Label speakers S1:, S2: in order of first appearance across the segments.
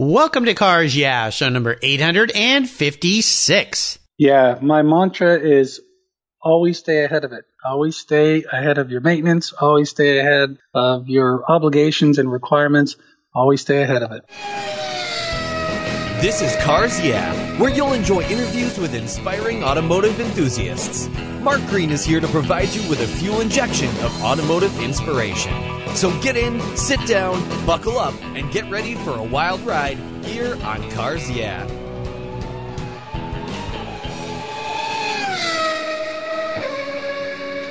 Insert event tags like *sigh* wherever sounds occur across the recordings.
S1: Welcome to Cars Yeah, show number 856.
S2: Yeah, my mantra is always stay ahead of it. Always stay ahead of your maintenance. Always stay ahead of your obligations and requirements. Always stay ahead of it.
S3: This is Cars Yeah, where you'll enjoy interviews with inspiring automotive enthusiasts. Mark Green is here to provide you with a fuel injection of automotive inspiration. So get in, sit down, buckle up, and get ready for a wild ride here on Cars Yeah.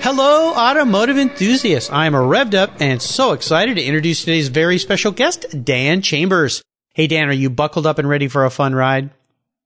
S1: Hello, automotive enthusiasts. I'm revved up and so excited to introduce today's very special guest, Dan Chambers. Hey, Dan, are you buckled up and ready for a fun ride?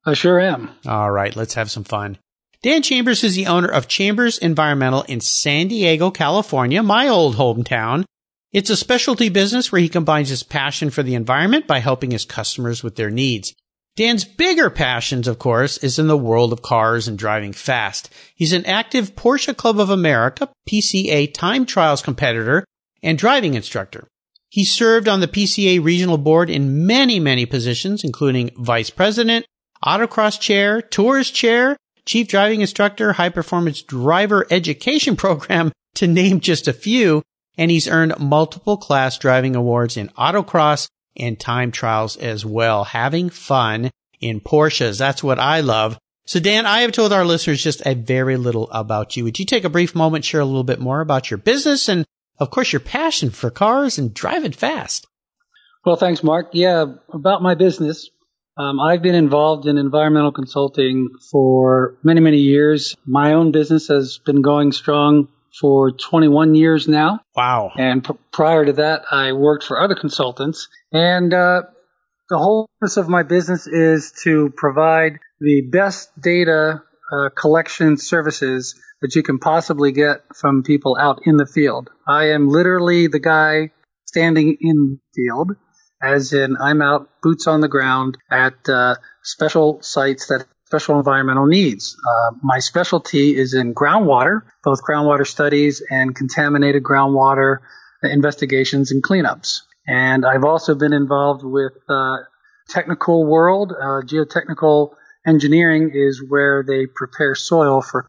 S2: I sure am.
S1: All right, let's have some fun. Dan Chambers is the owner of Chambers Environmental in San Diego, California, my old hometown. It's a specialty business where he combines his passion for the environment by helping his customers with their needs. Dan's bigger passions, of course, is in the world of cars and driving fast. He's an active Porsche Club of America PCA time trials competitor and driving instructor. He served on the PCA regional board in many, many positions, including vice president, autocross chair, tours chair, chief driving instructor, high performance driver education *laughs* program, to name just a few. And he's earned multiple class driving awards in autocross and time trials as well. Having fun in Porsches. That's what I love. So Dan, I have told our listeners just a very little about you. Would you take a brief moment, share a little bit more about your business and of course your passion for cars and driving fast?
S2: Well, thanks, Mark. Yeah, about my business. Um, I've been involved in environmental consulting for many, many years. My own business has been going strong for 21 years now.
S1: Wow.
S2: And p- prior to that, I worked for other consultants. And uh, the whole purpose of my business is to provide the best data uh, collection services that you can possibly get from people out in the field. I am literally the guy standing in the field, as in I'm out boots on the ground at uh, special sites that special environmental needs. Uh, my specialty is in groundwater, both groundwater studies and contaminated groundwater investigations and cleanups. And I've also been involved with uh, technical world. Uh, geotechnical engineering is where they prepare soil for.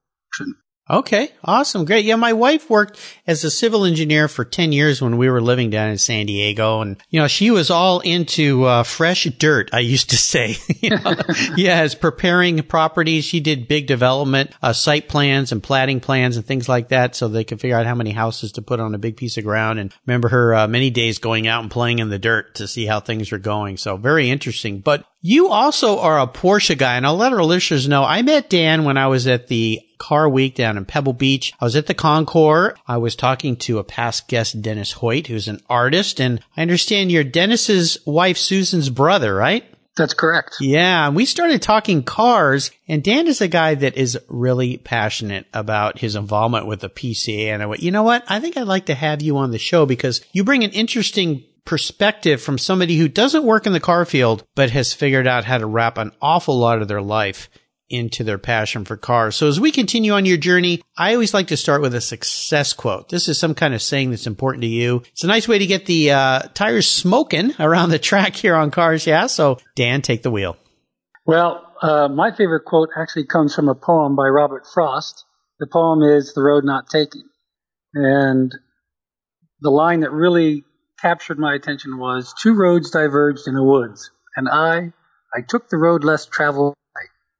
S1: Okay, awesome, great. Yeah, my wife worked as a civil engineer for 10 years when we were living down in San Diego. And, you know, she was all into uh, fresh dirt, I used to say. *laughs* you know? *laughs* yes, preparing properties. She did big development, uh, site plans and platting plans and things like that so they could figure out how many houses to put on a big piece of ground. And remember her uh, many days going out and playing in the dirt to see how things were going. So very interesting. But you also are a Porsche guy, and I'll let our listeners know. I met Dan when I was at the Car Week down in Pebble Beach. I was at the Concours. I was talking to a past guest, Dennis Hoyt, who's an artist, and I understand you're Dennis's wife Susan's brother, right?
S2: That's correct.
S1: Yeah, we started talking cars, and Dan is a guy that is really passionate about his involvement with the PCA. And I went, you know what? I think I'd like to have you on the show because you bring an interesting perspective from somebody who doesn't work in the car field, but has figured out how to wrap an awful lot of their life into their passion for cars. So as we continue on your journey, I always like to start with a success quote. This is some kind of saying that's important to you. It's a nice way to get the uh, tires smoking *laughs* around the track here on Cars. Yeah. So Dan, take the wheel.
S2: Well, uh, my favorite quote actually comes from a poem by Robert Frost. The poem is "The Road Not Taken," and the line that really captured my attention was two roads diverged in the woods, and I, I took the road less traveled,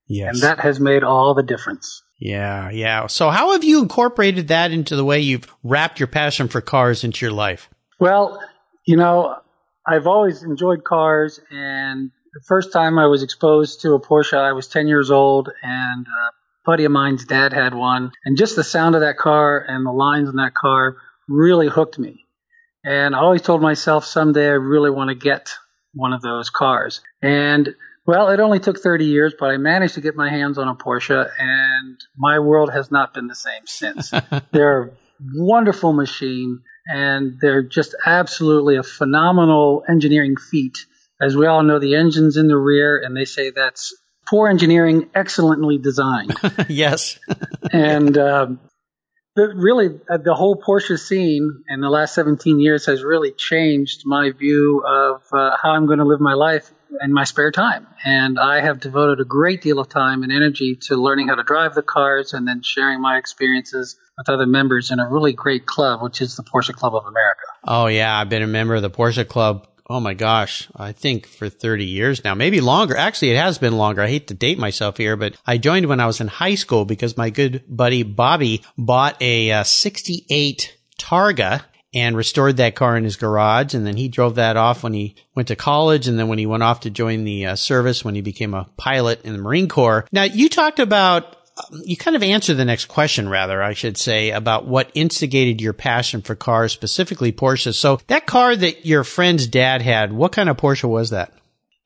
S1: Yes.
S2: and that has made all the difference.
S1: Yeah, yeah. So how have you incorporated that into the way you've wrapped your passion for cars into your life?
S2: Well, you know, I've always enjoyed cars, and the first time I was exposed to a Porsche, I was 10 years old, and a buddy of mine's dad had one, and just the sound of that car and the lines in that car really hooked me. And I always told myself someday I really want to get one of those cars. And well, it only took 30 years, but I managed to get my hands on a Porsche, and my world has not been the same since. *laughs* they're a wonderful machine, and they're just absolutely a phenomenal engineering feat. As we all know, the engine's in the rear, and they say that's poor engineering, excellently designed. *laughs*
S1: yes.
S2: and um, the, really uh, the whole Porsche scene in the last 17 years has really changed my view of uh, how I'm going to live my life in my spare time. And I have devoted a great deal of time and energy to learning how to drive the cars and then sharing my experiences with other members in a really great club, which is the Porsche Club of America.
S1: Oh yeah, I've been a member of the Porsche Club oh my gosh, I think for 30 years now, maybe longer. Actually, it has been longer. I hate to date myself here, but I joined when I was in high school because my good buddy Bobby bought a uh, 68 Targa and restored that car in his garage. And then he drove that off when he went to college. And then when he went off to join the uh, service, when he became a pilot in the Marine Corps. Now, you talked about you kind of answered the next question, rather, I should say, about what instigated your passion for cars, specifically Porsche. So that car that your friend's dad had, what kind of Porsche was that?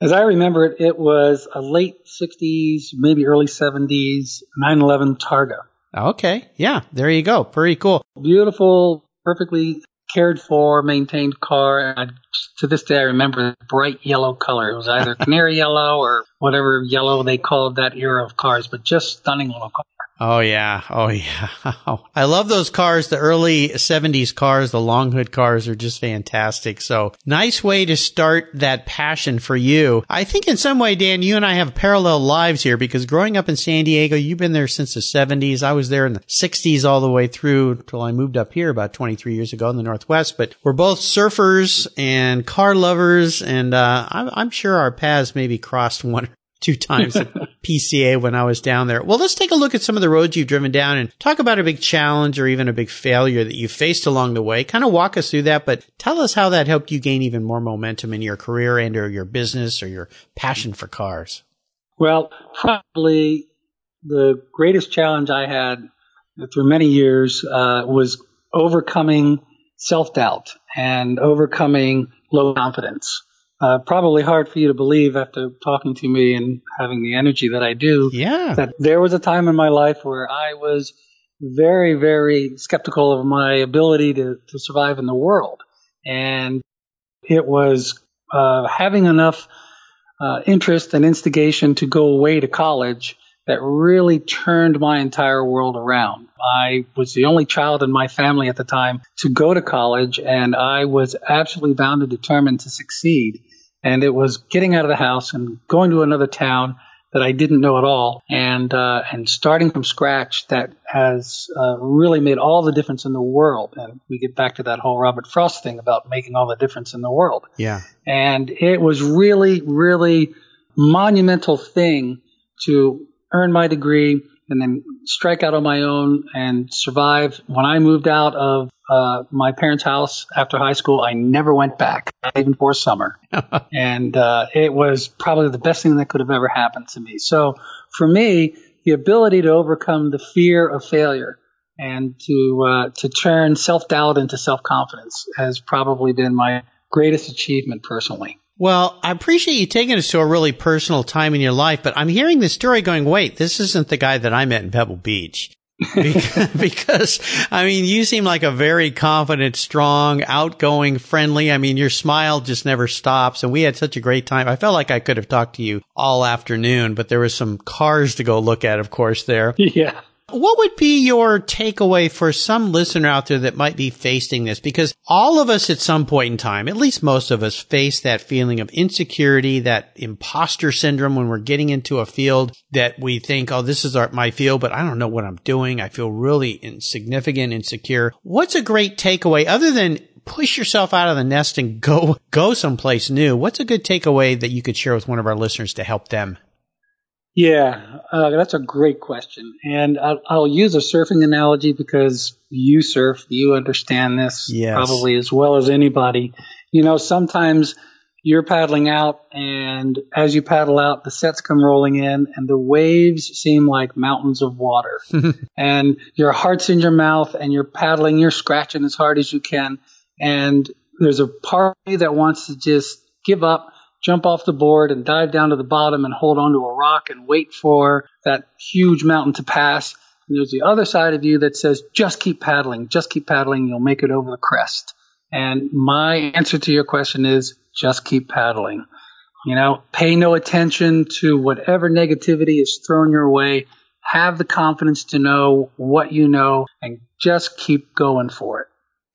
S2: As I remember it, it was a late 60s, maybe early 70s 911 Targa.
S1: Okay. Yeah. There you go. Pretty cool.
S2: Beautiful, perfectly cared for, maintained car. And I, to this day, I remember the bright yellow color. It was either canary yellow or whatever yellow they called that era of cars, but just stunning little car.
S1: Oh yeah. Oh *laughs* yeah. I love those cars. The early 70s cars, the long hood cars are just fantastic. So nice way to start that passion for you. I think in some way, Dan, you and I have parallel lives here because growing up in San Diego, you've been there since the 70s. I was there in the 60s all the way through until I moved up here about 23 years ago in the Northwest. But we're both surfers and car lovers. And, uh, I'm, I'm sure our paths maybe crossed one two times at *laughs* PCA when I was down there. Well, let's take a look at some of the roads you've driven down and talk about a big challenge or even a big failure that you faced along the way. Kind of walk us through that, but tell us how that helped you gain even more momentum in your career and or your business or your passion for cars.
S2: Well, probably the greatest challenge I had through many years uh, was overcoming self doubt and overcoming low confidence uh, probably hard for you to believe after talking to me and having the energy that I do.
S1: Yeah.
S2: That there was a time in my life where I was very, very skeptical of my ability to, to survive in the world. And it was uh, having enough uh, interest and instigation to go away to college that really turned my entire world around. I was the only child in my family at the time to go to college, and I was absolutely bound and determined to succeed. And it was getting out of the house and going to another town that I didn't know at all, and uh, and starting from scratch that has uh, really made all the difference in the world. And we get back to that whole Robert Frost thing about making all the difference in the world.
S1: Yeah.
S2: And it was really, really monumental thing to earn my degree and then strike out on my own and survive. When I moved out of uh, my parents' house after high school, I never went back, not even for summer. *laughs* and uh, it was probably the best thing that could have ever happened to me. So for me, the ability to overcome the fear of failure and to uh, to turn self doubt into self confidence has probably been my greatest achievement personally.
S1: Well, I appreciate you taking us to a really personal time in your life, but I'm hearing this story going, wait, this isn't the guy that I met in Pebble Beach. because, *laughs* because, I mean, you seem like a very confident, strong, outgoing, friendly. I mean, your smile just never stops. And we had such a great time. I felt like I could have talked to you all afternoon, but there was some cars to go look at, of course, there. *laughs*
S2: Yeah.
S1: What would be your takeaway for some listener out there that might be facing this? Because all of us at some point in time, at least most of us face that feeling of insecurity, that imposter syndrome when we're getting into a field that we think, oh, this is our, my field, but I don't know what I'm doing. I feel really insignificant, insecure. What's a great takeaway other than push yourself out of the nest and go, go someplace new? What's a good takeaway that you could share with one of our listeners to help them?
S2: Yeah, uh, that's a great question. And I'll, I'll, use a surfing analogy because you surf, you understand this
S1: yes.
S2: probably as well as anybody. You know, sometimes you're paddling out, and as you paddle out, the sets come rolling in, and the waves seem like mountains of water. *laughs* and your heart's in your mouth, and you're paddling, you're scratching as hard as you can. And there's a party that wants to just give up jump off the board and dive down to the bottom and hold onto a rock and wait for that huge mountain to pass. And there's the other side of you that says, just keep paddling, just keep paddling, you'll make it over the crest. And my answer to your question is just keep paddling. You know, pay no attention to whatever negativity is thrown your way. have the confidence to know what you know and just keep going for it.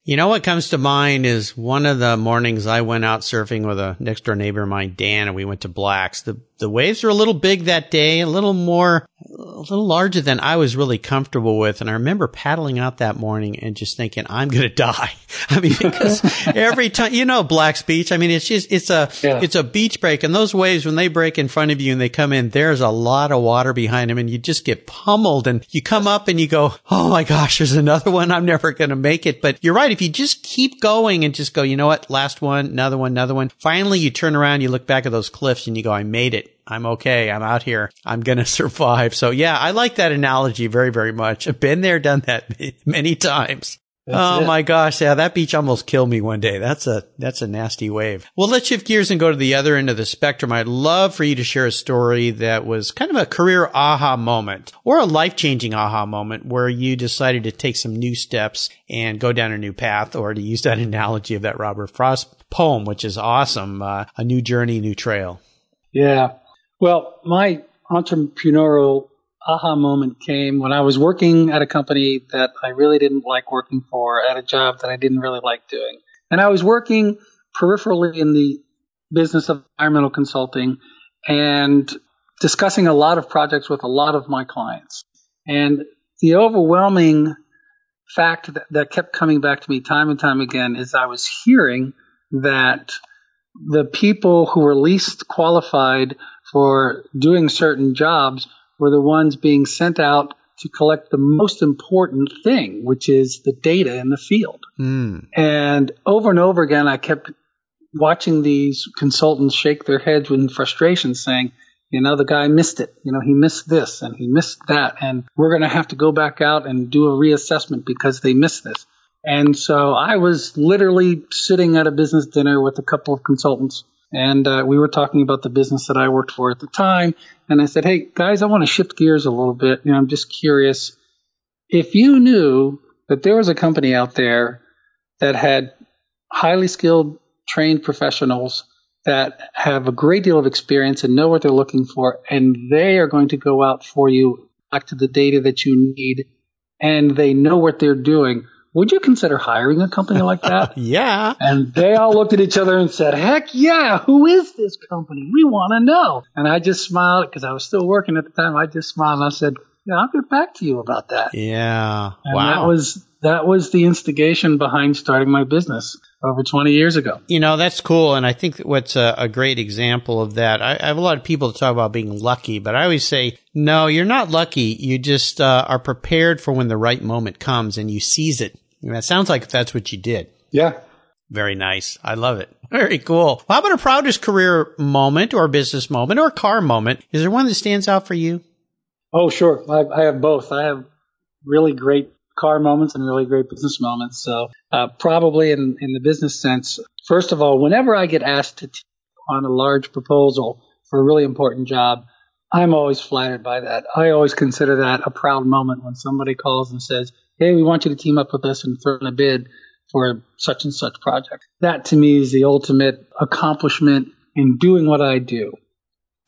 S1: You know what comes to mind is one of the mornings I went out surfing with a next door neighbor of mine, Dan, and we went to Blacks. The the waves were a little big that day, a little more, a little larger than I was really comfortable with. And I remember paddling out that morning and just thinking, I'm going *laughs* to die. I mean, because *laughs* every time, you know, Black's Beach, I mean, it's just, it's a, yeah. it's a beach break. And those waves, when they break in front of you and they come in, there's a lot of water behind them and you just get pummeled and you come up and you go, Oh my gosh, there's another one. I'm never going to make it. But you're right. If you just keep going and just go, you know what? Last one, another one, another one. Finally, you turn around, you look back at those cliffs and you go, I made it. I'm okay. I'm out here. I'm going *laughs* to survive. So yeah, I like that analogy very, very much. I've been there, done that *laughs* many times. That's oh it. my gosh. Yeah, that beach almost killed me one day. That's a, that's a nasty wave. Well, let's shift gears and go to the other end of the spectrum. I'd love for you to share a story that was kind of a career aha moment or a life changing aha moment where you decided to take some new steps and go down a new path or to use that *laughs* analogy of that Robert Frost poem, which is awesome. Uh, a new journey, new trail.
S2: Yeah. Well, my entrepreneurial aha moment came when I was working at a company that I really didn't like working for, at a job that I didn't really like doing. And I was working peripherally in the business of environmental consulting and discussing a lot of projects with a lot of my clients. And the overwhelming fact that, that kept coming back to me time and time again is I was hearing that the people who were least qualified for doing certain jobs were the ones being sent out to collect the most important thing, which is the data in the field. Mm. And over and over again, I kept watching these consultants shake their heads with frustration, saying, you know, the guy missed it. You know, he missed this and he missed that. And we're going to have to go back out and do a reassessment because they missed this. And so I was literally sitting at a business dinner with a couple of consultants and uh, we were talking about the business that I worked for at the time. And I said, "Hey guys, I want to shift gears a little bit. You know, I'm just curious if you knew that there was a company out there that had highly skilled, trained professionals that have a great deal of experience and know what they're looking for, and they are going to go out for you back to the data that you need, and they know what they're doing." Would you consider hiring a company like that? *laughs*
S1: yeah.
S2: And they all looked at each other and said, heck yeah, who is this company? We want to know. And I just smiled because I was still working at the time. I just smiled and I said, yeah, I'll get back to you about that.
S1: Yeah.
S2: And
S1: wow.
S2: That was, that was the instigation behind starting my business over 20 years ago.
S1: You know, that's cool. And I think what's a, a great example of that, I, I, have a lot of people that talk about being lucky, but I always say, no, you're not lucky. You just uh, are prepared for when the right moment comes and you seize it. And that sounds like that's what you did.
S2: Yeah.
S1: Very nice. I love it. Very cool. Well, how about a proudest career moment or business moment or car moment? Is there one that stands out for you?
S2: Oh, sure. I, I have both. I have really great car moments and really great business moments. So, uh, probably in, in the business sense, first of all, whenever I get asked to t- on a large proposal for a really important job, I'm always flattered by that. I always consider that a proud moment when somebody calls and says, hey, we want you to team up with us and throw in a bid for such and such project. That to me is the ultimate accomplishment in doing what I do.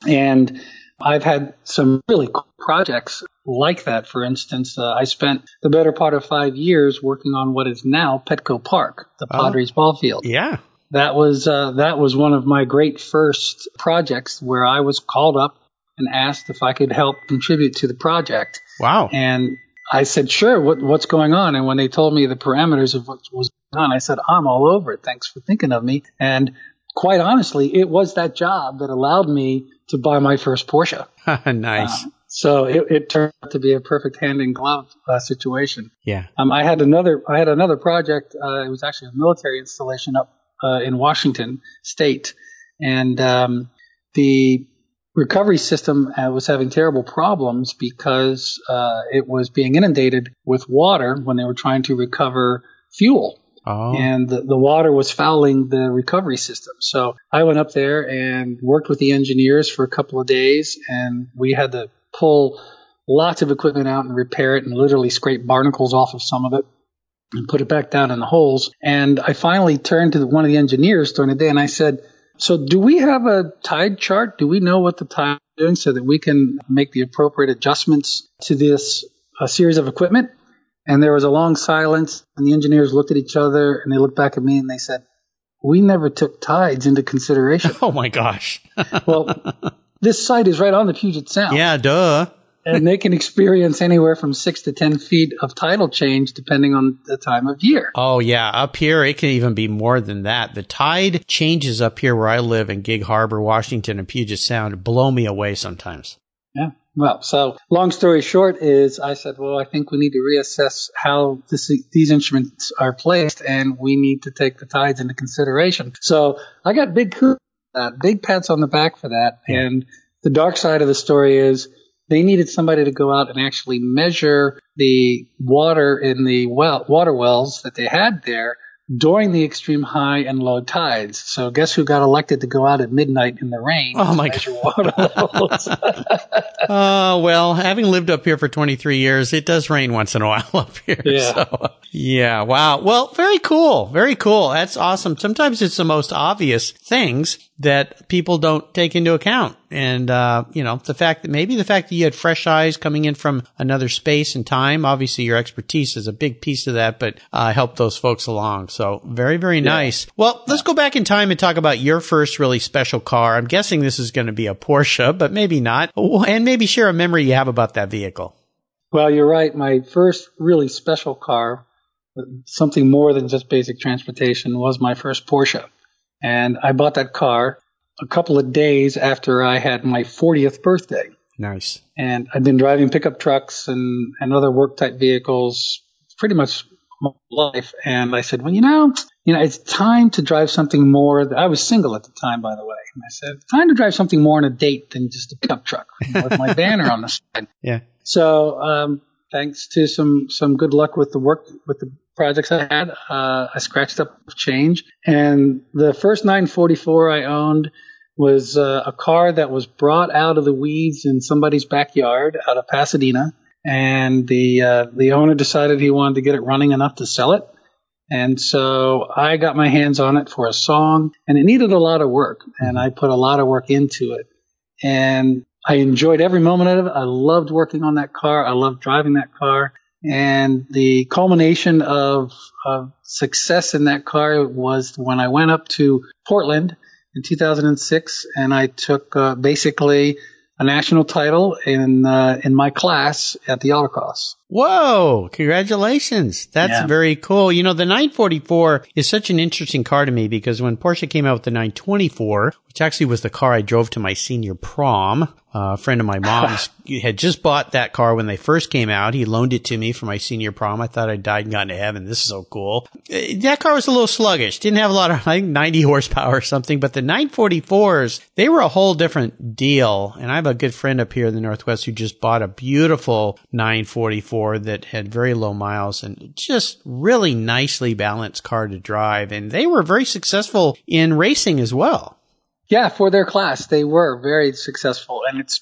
S2: And I've had some really cool projects like that. For instance, uh, I spent the better part of five years working on what is now Petco Park, the oh. Padres ball field.
S1: Yeah.
S2: That was, uh, that was one of my great first projects where I was called up and asked if I could help contribute to the project.
S1: Wow.
S2: And I said, sure, what, what's going on? And when they told me the parameters of what was going on, I said, I'm all over it. Thanks for thinking of me. And quite honestly, it was that job that allowed me to buy my first Porsche. *laughs*
S1: nice.
S2: Uh, so it, it, turned out to be a perfect hand in glove uh, situation.
S1: Yeah.
S2: Um, I had another, I had another project. Uh, it was actually a military installation up uh, in Washington State, and um, the recovery system uh, was having terrible problems because uh, it was being inundated with water when they were trying to recover fuel. Oh. And the, the, water was fouling the recovery system. So I went up there and worked with the engineers for a couple of days, and we had to pull lots of equipment out and repair it and literally scrape barnacles off of some of it and put it back down in the holes. And I finally turned to one of the engineers during the day and I said, So do we have a tide chart? Do we know what the tide is doing so that we can make the appropriate adjustments to this uh, series of equipment? And there was a long silence, and the engineers looked at each other, and they looked back at me, and they said, "We never took tides into consideration." *laughs*
S1: Oh my gosh!
S2: well, this site is right on the Puget Sound.
S1: Yeah, duh.
S2: And they can experience anywhere from six to ten feet of tidal change depending on the time of year.
S1: Oh yeah, up here it can even be more than that. The tide changes up here where I live in Gig Harbor, Washington, and Puget Sound blow me away sometimes.
S2: Yeah. Well, so long story short is I said, well, I think we need to reassess how this, these instruments are placed and we need to take the tides into consideration. So I got big, uh, big pats on the back for that. Yeah. And the dark side of the story is they needed somebody to go out and actually measure the water in the well, water wells that they had there during the extreme high and low tides. So guess who got elected to go out at midnight in the rain?
S1: Oh my god! uh, *laughs* well, having lived up here for 23 years, it does rain once in a while *laughs* up here.
S2: Yeah.
S1: So, yeah. Wow. Well, very cool. Very cool. That's awesome. Sometimes it's the most obvious things that people don't take into account. And, uh, you know, the fact that maybe the fact that you had fresh eyes coming in from another space and time, obviously your expertise is a big piece of that, but, uh, help those folks along. So very, very yeah. nice. Well, let's go back in time and talk about your first really special car. I'm guessing this is going to be a Porsche, but maybe not. And maybe share a memory you have about that vehicle.
S2: Well, you're right. My first really special car, something more than just basic transportation, was my first Porsche. And I bought that car a couple of days after I had my 40th birthday.
S1: Nice.
S2: And I've been driving pickup trucks and, and other work type vehicles pretty much my life. And I said, well, you know, you know, it's time to drive something more. I was single at the time, by the way. And I said, time to drive something more on a date than just a pickup truck you know, with my *laughs* banner on the side.
S1: Yeah.
S2: So, um, thanks to some, some good luck with the work, with the projects I had. Uh, I scratched up change, and the first 944 I owned was uh, a car that was brought out of the weeds in somebody's backyard out of Pasadena, and the uh, the owner decided he wanted to get it running enough to sell it. And so I got my hands on it for a song, and it needed a lot of work, and I put a lot of work into it. And I enjoyed every moment of it. I loved working on that car. I loved driving that car. And the culmination of, of success in that car was when I went up to Portland in 2006 and I took uh, basically a national title in uh, in my class at the autocross.
S1: Whoa! Congratulations! That's yeah. very cool. You know, the 944 is such an interesting car to me because when Porsche came out with the 924, which actually was the car I drove to my senior prom, uh, a friend of my *laughs* mom's had just bought that car when they first came out. He loaned it to me for my senior prom. I thought I died and got into heaven. This is so cool. Uh, that car was a little sluggish. Didn't have a lot of, I think 90 horsepower or something, but the 944s, they were a whole different deal. And I have a good friend up here in the Northwest who just bought a beautiful 944 that had very low miles and just really nicely balanced car to drive. And they were very successful in racing as well.
S2: Yeah, for their class, they were very successful, and it's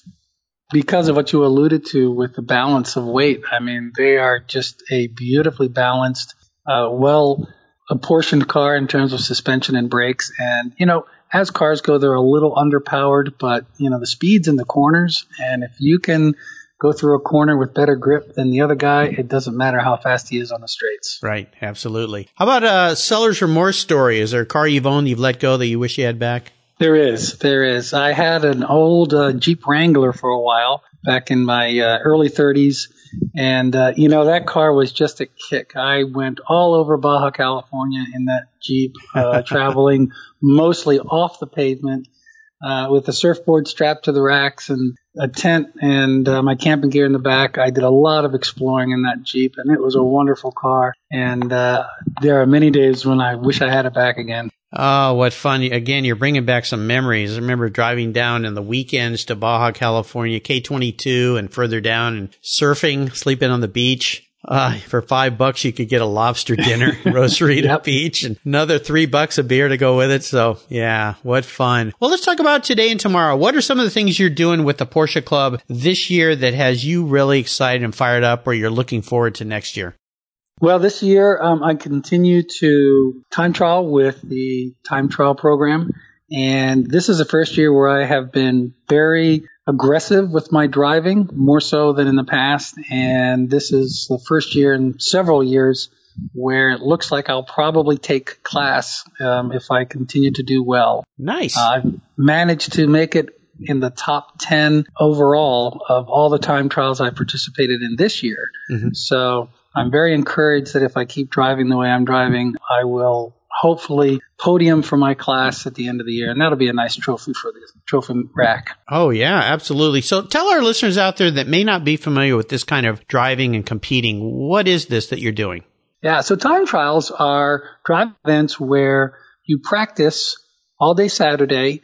S2: because of what you alluded to with the balance of weight. I mean, they are just a beautifully balanced, uh, well apportioned car in terms of suspension and brakes. And you know, as cars go, they're a little underpowered, but you know, the speeds in the corners, and if you can go through a corner with better grip than the other guy, it doesn't matter how fast he is on the straights.
S1: Right, absolutely. How about a seller's remorse story? Is there a car you've owned you've let go that you wish you had back?
S2: There is, there is. I had an old uh, Jeep Wrangler for a while back in my uh, early 30s, and uh, you know that car was just a kick. I went all over Baja California in that Jeep, uh, *laughs* traveling mostly off the pavement uh, with a surfboard strapped to the racks and a tent and uh, my camping gear in the back. I did a lot of exploring in that Jeep, and it was a wonderful car. And uh, there are many days when I wish I had it back again.
S1: Oh, what fun. Again, you're bringing back some memories. I remember driving down in the weekends to Baja California, K22 and further down and surfing, sleeping on the beach. Uh, for five bucks, you could get a lobster dinner, *laughs* Rosarito yep. Beach, and another three bucks a beer to go with it. So yeah, what fun. Well, let's talk about today and tomorrow. What are some of the things you're doing with the Porsche Club this year that has you really excited and fired up or you're looking forward to next year?
S2: Well, this year um, I continue to time trial with the time trial program, And this is the first year where I have been very aggressive with my driving, more so than in the past. And this is the first year in several years where it looks like I'll probably take class um, if I continue to do well.
S1: Nice.
S2: Uh, I've managed to make it in the top 10 overall of all the time trials I participated in this year. Mm-hmm. So I'm very encouraged that if I keep driving the way I'm driving, I will hopefully podium for my class at the end of the year. And that'll be a nice trophy for the trophy rack.
S1: Oh, yeah, absolutely. So tell our listeners out there that may not be familiar with this kind of driving and competing, what is this that you're doing?
S2: Yeah, so time trials are drive events where you practice all day Saturday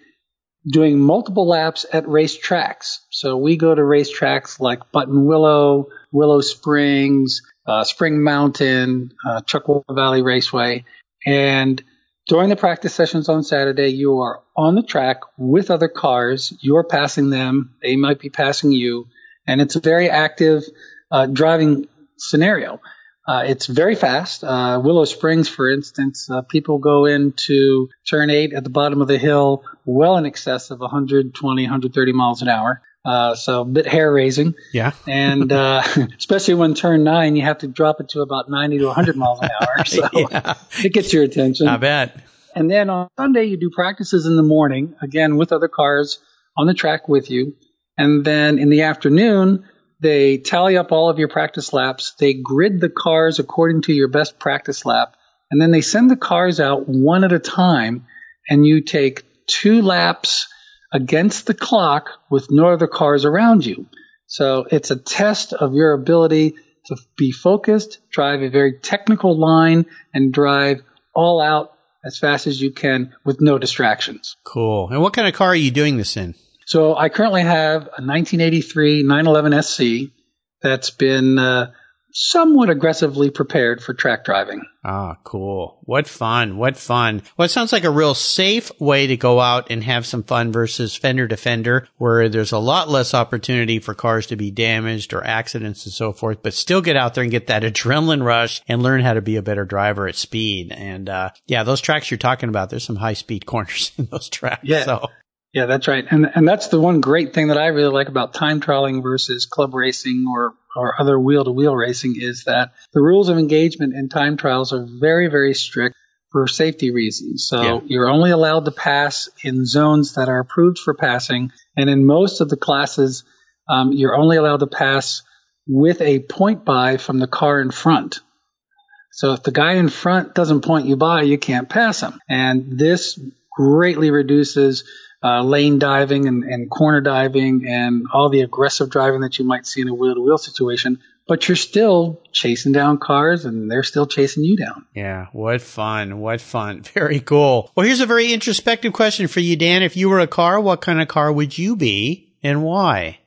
S2: doing multiple laps at race tracks. So we go to race tracks like Buttonwillow Willow Springs, uh, Spring Mountain, uh, Chuckwalla Valley Raceway. And during the practice sessions on Saturday, you are on the track with other cars. You are passing them. They might be passing you. And it's a very active uh, driving scenario. Uh, it's very fast. Uh, Willow Springs, for instance, uh, people go into turn eight at the bottom of the hill well in excess of 120, 130 miles an hour. Uh, so a bit hair raising.
S1: Yeah.
S2: and uh, *laughs* especially when turn nine, you have to drop it to about 90 to 100 miles an hour. *laughs* So yeah. it gets your attention.
S1: I bet.
S2: And then on Sunday, you do practices in the morning, again, with other cars on the track with you. And then in the afternoon, they tally up all of your practice laps. They grid the cars according to your best practice lap. And then they send the cars out one at a time. And you take two laps against the clock with no other cars around you. So it's a test of your ability to be focused, drive a very technical line, and drive all out as fast as you can with no distractions.
S1: Cool. And what kind of car are you doing this in?
S2: So I currently have a 1983 911 SC that's been uh, somewhat aggressively prepared for track driving.
S1: Ah, cool. What fun. What fun. Well, it sounds like a real safe way to go out and have some fun versus fender to fender, where there's a lot less opportunity for cars to be damaged or accidents and so forth, but still get out there and get that *laughs* adrenaline rush and learn how to be a better driver at speed. And, uh, yeah, those tracks you're talking about, there's some high speed corners *laughs* in those tracks.
S2: Yeah.
S1: So.
S2: Yeah, that's right. And and that's the one great thing that I really like about time trialing versus club racing or or other wheel to wheel racing is that the rules of engagement in time trials are very very strict for safety reasons. So yeah. you're only allowed to pass in zones that are approved for passing, and in most of the classes, um, you're only allowed to pass with a point by from the car in front. So if the guy in front doesn't point you by, you can't pass him. And this greatly reduces uh, lane diving and, and corner diving and all the aggressive driving that you might see in a wheel to wheel situation, but you're still chasing down cars and they're still chasing you down.
S1: Yeah. What fun. What fun. *laughs* Very cool. Well, here's a very introspective question for you, Dan. If you were a car, what kind of car would you be and why?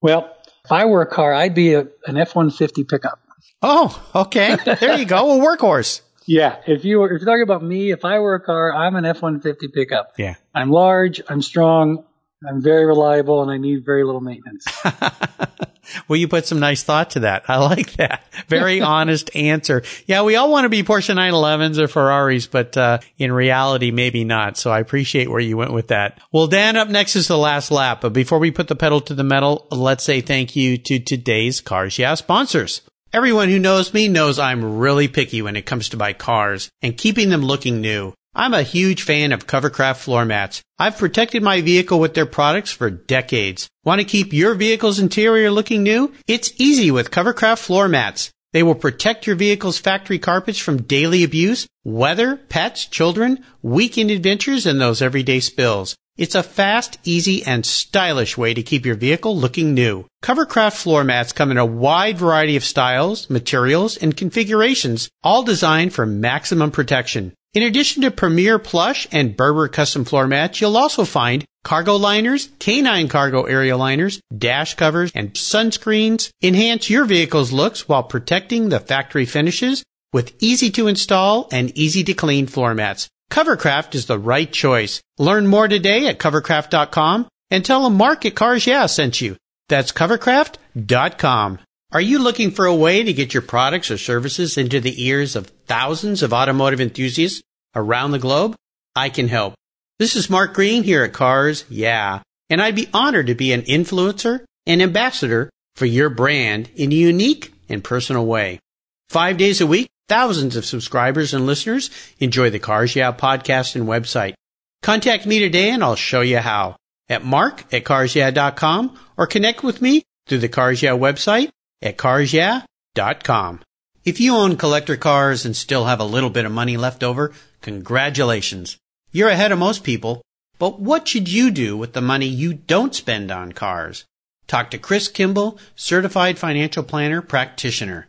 S2: Well, if I were a car, I'd be a, an F-150 pickup.
S1: Oh, okay. There you go. A workhorse.
S2: Yeah, if you were, if you're talking about me, if I were a car, I'm an F-150 pickup.
S1: Yeah,
S2: I'm large, I'm strong, I'm very reliable, and I need very little maintenance. *laughs*
S1: well, you put some nice thought to that. I like that. Very *laughs* honest answer. Yeah, we all want to be Porsche 911s or Ferraris, but uh, in reality, maybe not. So I appreciate where you went with that. Well, Dan, up next is the last lap. But before we put the pedal to the metal, let's say thank you to today's Cars Yeah sponsors. Everyone who knows me knows I'm really picky when it comes to my cars and keeping them looking new. I'm a huge fan of Covercraft floor mats. I've protected my vehicle with their products for decades. Want to keep your vehicle's interior looking new? It's easy with Covercraft floor mats. They will protect your vehicle's factory carpets from daily abuse, weather, pets, children, weekend adventures, and those everyday spills. It's a fast, easy, and stylish way to keep your vehicle looking new. Covercraft floor mats come in a wide variety of styles, materials, and configurations, all designed for maximum protection. In addition to Premier Plush and Berber custom floor mats, you'll also find cargo liners, canine cargo area liners, dash covers, and sunscreens. Enhance your vehicle's looks while protecting the factory finishes with easy to install and easy to clean floor mats. Covercraft is the right choice. Learn more today at covercraft.com and tell them Mark at Cars Yeah sent you. That's covercraft.com. Are you looking for a way to get your products or services into the ears of thousands of automotive enthusiasts around the globe? I can help. This is Mark Green here at Cars Yeah, and I'd be honored to be an influencer and ambassador for your brand in a unique and personal way. Five days a week, thousands of subscribers and listeners enjoy the Cars Yeah podcast and website. Contact me today and I'll show you how at mark at carsyeah.com or connect with me through the Cars Yeah website at carsyeah.com. If you own collector cars and still have a little bit of money left over, congratulations. You're ahead of most people, but what should you do with the money you don't spend on cars? Talk to Chris Kimball, certified financial planner practitioner.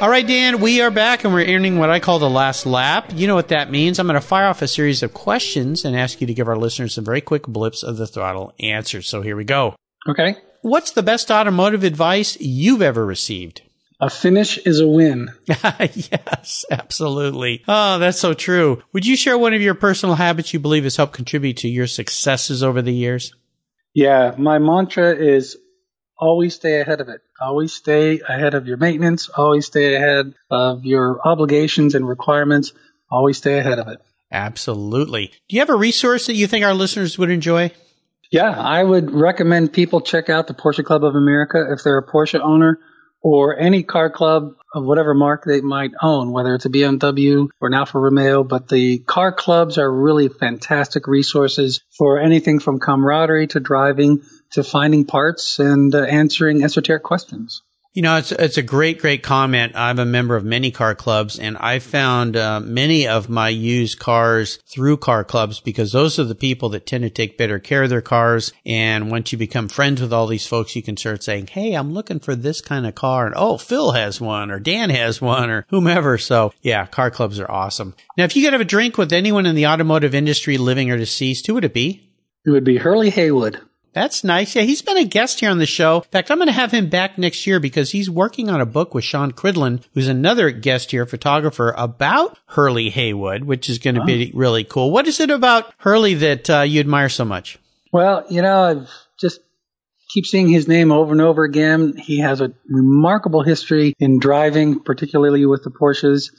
S1: All right, Dan, we are back and we're earning what I call the last lap. You know what that means. I'm going to fire off a series of questions and ask you to give our listeners some very quick blips of the throttle answers. So here we go.
S2: Okay.
S1: What's the best automotive advice you've ever received?
S2: A finish is a win. *laughs*
S1: yes, absolutely. Oh, that's so true. Would you share one of your personal habits you believe has helped contribute to your successes over the years?
S2: Yeah, my mantra is always stay ahead of it. Always stay ahead of your maintenance. Always stay ahead of your obligations and requirements. Always stay ahead of it.
S1: Absolutely. Do you have a resource that you think our listeners would enjoy?
S2: Yeah, I would recommend people check out the Porsche Club of America if they're a Porsche owner or any car club of whatever mark they might own, whether it's a BMW or an Alfa Romeo. But the car clubs are really fantastic resources for anything from camaraderie to driving to finding parts and uh, answering esoteric questions.
S1: You know, it's it's a great, great comment. I'm a member of many car clubs, and I found uh, many of my used cars through car clubs because those are the people that tend to take better care of their cars. And once you become friends with all these folks, you can start saying, "Hey, I'm looking for this kind of car," and oh, Phil has one, or Dan has one, or whomever. So, yeah, car clubs are awesome. Now, if you could have a drink with anyone in the automotive industry, living or deceased, who would it be?
S2: It would be Hurley Haywood.
S1: That's nice. Yeah, he's been a guest here on the show. In fact, I'm going to have him back next year because he's working on a book with Sean Cridlin, who's another guest here, photographer, about Hurley Haywood, which is going to oh. be really cool. What is it about Hurley that uh, you admire so much?
S2: Well, you know, I've just keep seeing his name over and over again. He has a remarkable history in driving, particularly with the Porsches,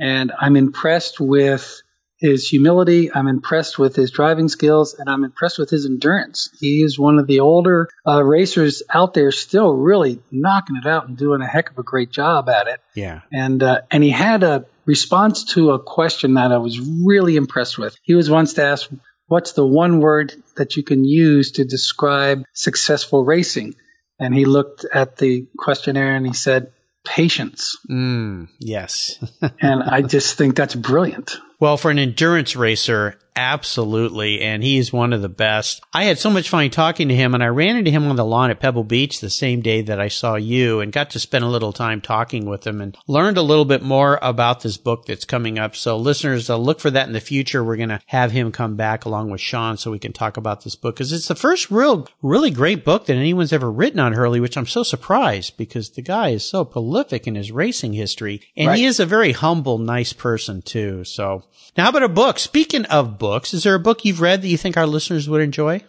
S2: and I'm impressed with his humility. I'm impressed with his driving skills and I'm impressed with his endurance. He is one of the older uh, racers out there still really knocking it out and doing a heck of a great job at it.
S1: Yeah.
S2: And, uh, and he had a response to a question that I was really impressed with. He was once asked, what's the one word that you can use to describe successful racing? And he looked at the questionnaire and he said, patience.
S1: Mm, yes. *laughs*
S2: and I just think that's brilliant.
S1: Well, for an endurance racer, absolutely. And he's one of the best. I had so much fun talking to him and I ran into him on the lawn at Pebble Beach the same day that I saw you and got to spend a little time talking with him and learned a little bit more about this book that's coming up. So listeners, uh, look for that in the future. We're going to have him come back along with Sean so we can talk about this book because it's the first real, really great book that anyone's ever written on Hurley, which I'm so surprised because the guy is so prolific in his racing history and right. he is a very humble, nice person too. So now, how about a book? Speaking of books, is there a book you've read that you think our listeners would enjoy?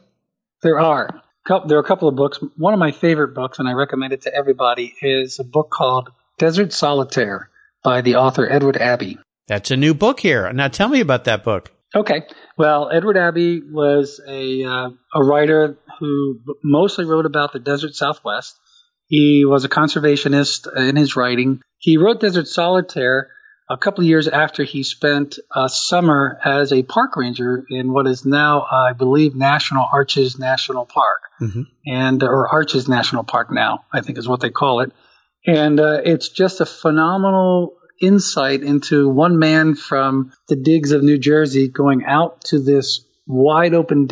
S2: There are. There are a couple of books. One of my favorite books, and I recommend it to everybody, is a book called Desert Solitaire by the author Edward Abbey.
S1: That's a new book here. Now, tell me about that book.
S2: Okay. Well, Edward Abbey was a uh, a writer who mostly wrote about the desert Southwest. He was a conservationist in his writing. He wrote Desert Solitaire a couple of years after he spent a summer as a park ranger in what is now, I believe, National Arches National Park, mm-hmm. and or Arches National Park now, I think is what they call it. And uh, it's just a phenomenal insight into one man from the digs of New Jersey going out to this wide open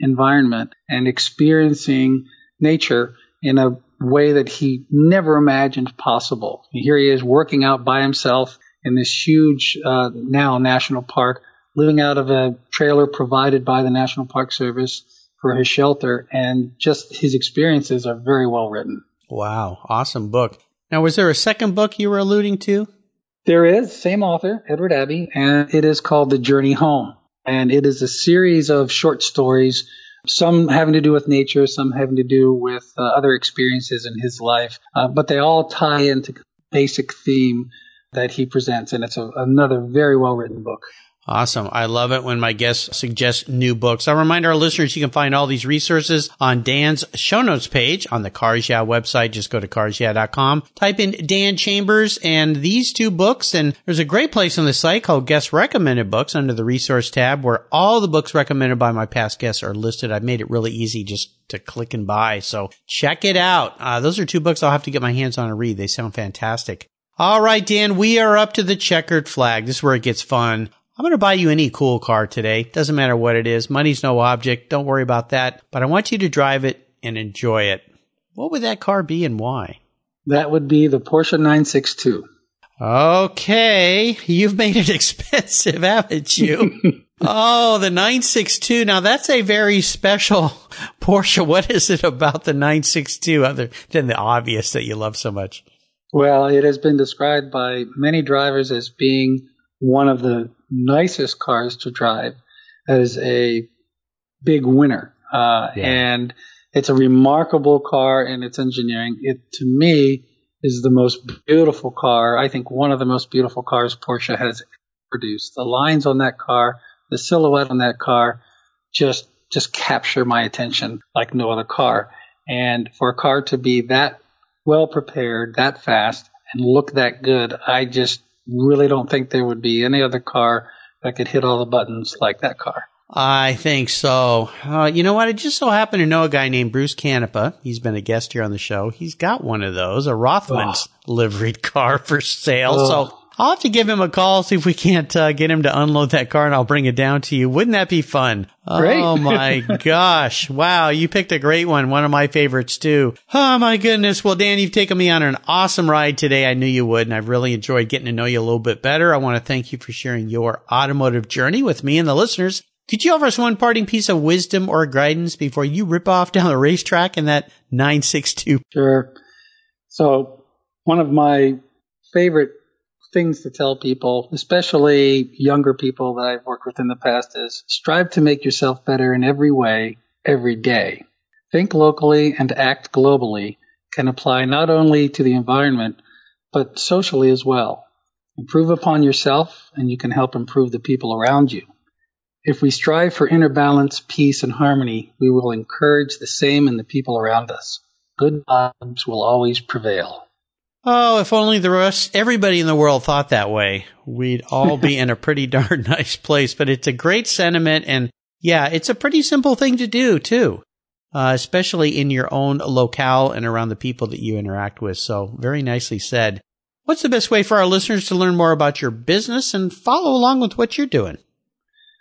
S2: environment and experiencing nature in a way that he never imagined possible. Here he is working out by himself in this huge uh, now national park, living out of a trailer provided by the National Park Service for his shelter, and just his experiences are very well written.
S1: Wow, awesome book. Now, was there a second book you were alluding to?
S2: There is, same author, Edward Abbey, and it is called The Journey Home. And it is a series of short stories, some having to do with nature, some having to do with uh, other experiences in his life, uh, but they all tie into basic theme that he presents, and it's a, another very well written book.
S1: Awesome. I love it when my guests suggest new books. I'll remind our listeners you can find all these resources on Dan's show notes page on the Cars Yeah website. Just go to carsyeah.com, type in Dan Chambers and these two books. And there's a great place on the site called Guest Recommended Books under the resource tab where all the books recommended by my past guests are listed. I've made it really easy just to click and buy. So check it out. Uh, those are two books I'll have to get my hands on and read. They sound fantastic. All right, Dan, we are up to the checkered flag. This is where it gets fun. I'm going to buy you any cool car today. Doesn't matter what it is. Money's no object. Don't worry about that. But I want you to drive it and enjoy it. What would that car be and why?
S2: That would be the Porsche 962.
S1: Okay. You've made it *laughs* expensive, haven't you? *laughs* oh, the 962. Now that's a very special *laughs* Porsche. What is it about the 962 other than the obvious that you love so much?
S2: Well, it has been described by many drivers as being one of the nicest cars to drive as a big winner. Uh, yeah. And it's a remarkable car in its engineering. It, to me, is the most beautiful car. I think one of the most beautiful cars Porsche has produced. The lines on that car, the silhouette on that car, just just capture my attention like no other car. And for a car to be that well prepared, that fast, and look that good, I just really don't think there would be any other car that could hit all the buttons like that car.
S1: I think so. Uh, you know what? I just so happen to know a guy named Bruce Canepa. He's been a guest here on the show. He's got one of those, a Rothmans oh. liveried car for sale. Oh. So I'll have to give him a call, see if we can't uh, get him to unload that car and I'll bring it down to you. Wouldn't that be fun?
S2: Great.
S1: Oh my *laughs* gosh. Wow. You picked a great one. One of my favorites too. Oh my goodness. Well, Dan, you've taken me on an awesome ride today. I knew you would, and I've really enjoyed getting to know you a little bit better. I want to thank you for sharing your automotive journey with me and the listeners. Could you offer us one parting piece of wisdom or guidance before you rip off down the racetrack in that 962?
S2: Sure. So one of my favorite things to tell people, especially younger people that I've worked with in the past, is strive to make yourself better in every way, every day. Think locally and act globally can apply not only to the environment, but socially as well. Improve upon yourself, and you can help improve the people around you. If we strive for inner balance, peace, and harmony, we will encourage the same in the people around us. Good vibes will always prevail.
S1: Oh, if only the rest, everybody in the world thought that way, we'd all be *laughs* in a pretty darn *laughs* nice place. But it's a great sentiment. And yeah, it's a pretty simple thing to do too, uh, especially in your own locale and around the people that you interact with. So very nicely said. What's the best way for our listeners to learn more about your business and follow along with what you're doing?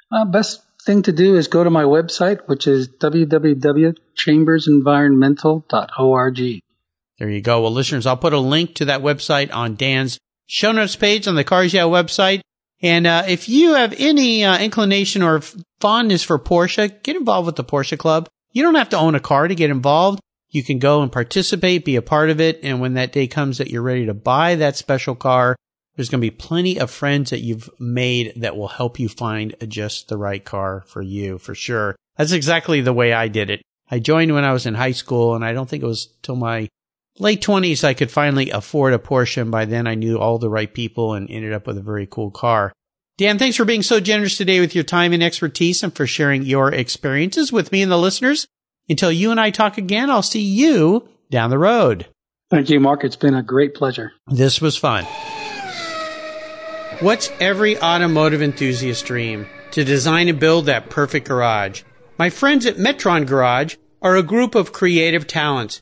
S2: Uh, best thing to do is go to my website, which is www.chambersenvironmental.org.
S1: There you go. Well, listeners, I'll put a link to that website on Dan's show notes page on the Cars Yeah website. And uh, if you have any uh, inclination or fondness for Porsche, get involved with the Porsche Club. You don't have to own a car to get involved. You can go and participate, be a part of it. And when that day comes that you're ready to buy that special car, there's going to be plenty of friends that you've made that will help you find just the right car for you, for sure. That's exactly the way I did it. I joined when I was in high school, and I don't think it was till my late 20s, I could finally afford a Porsche. By then I knew all the right people and ended up with a very cool car. Dan, thanks for being so generous today with your time and expertise and for sharing your experiences with me and the listeners. Until you and I talk again, I'll see you down the road.
S2: Thank you, Mark. It's been a great pleasure.
S1: This was fun. What's every automotive enthusiast dream? To design and build that perfect garage. My friends at Metron Garage are a group of creative talents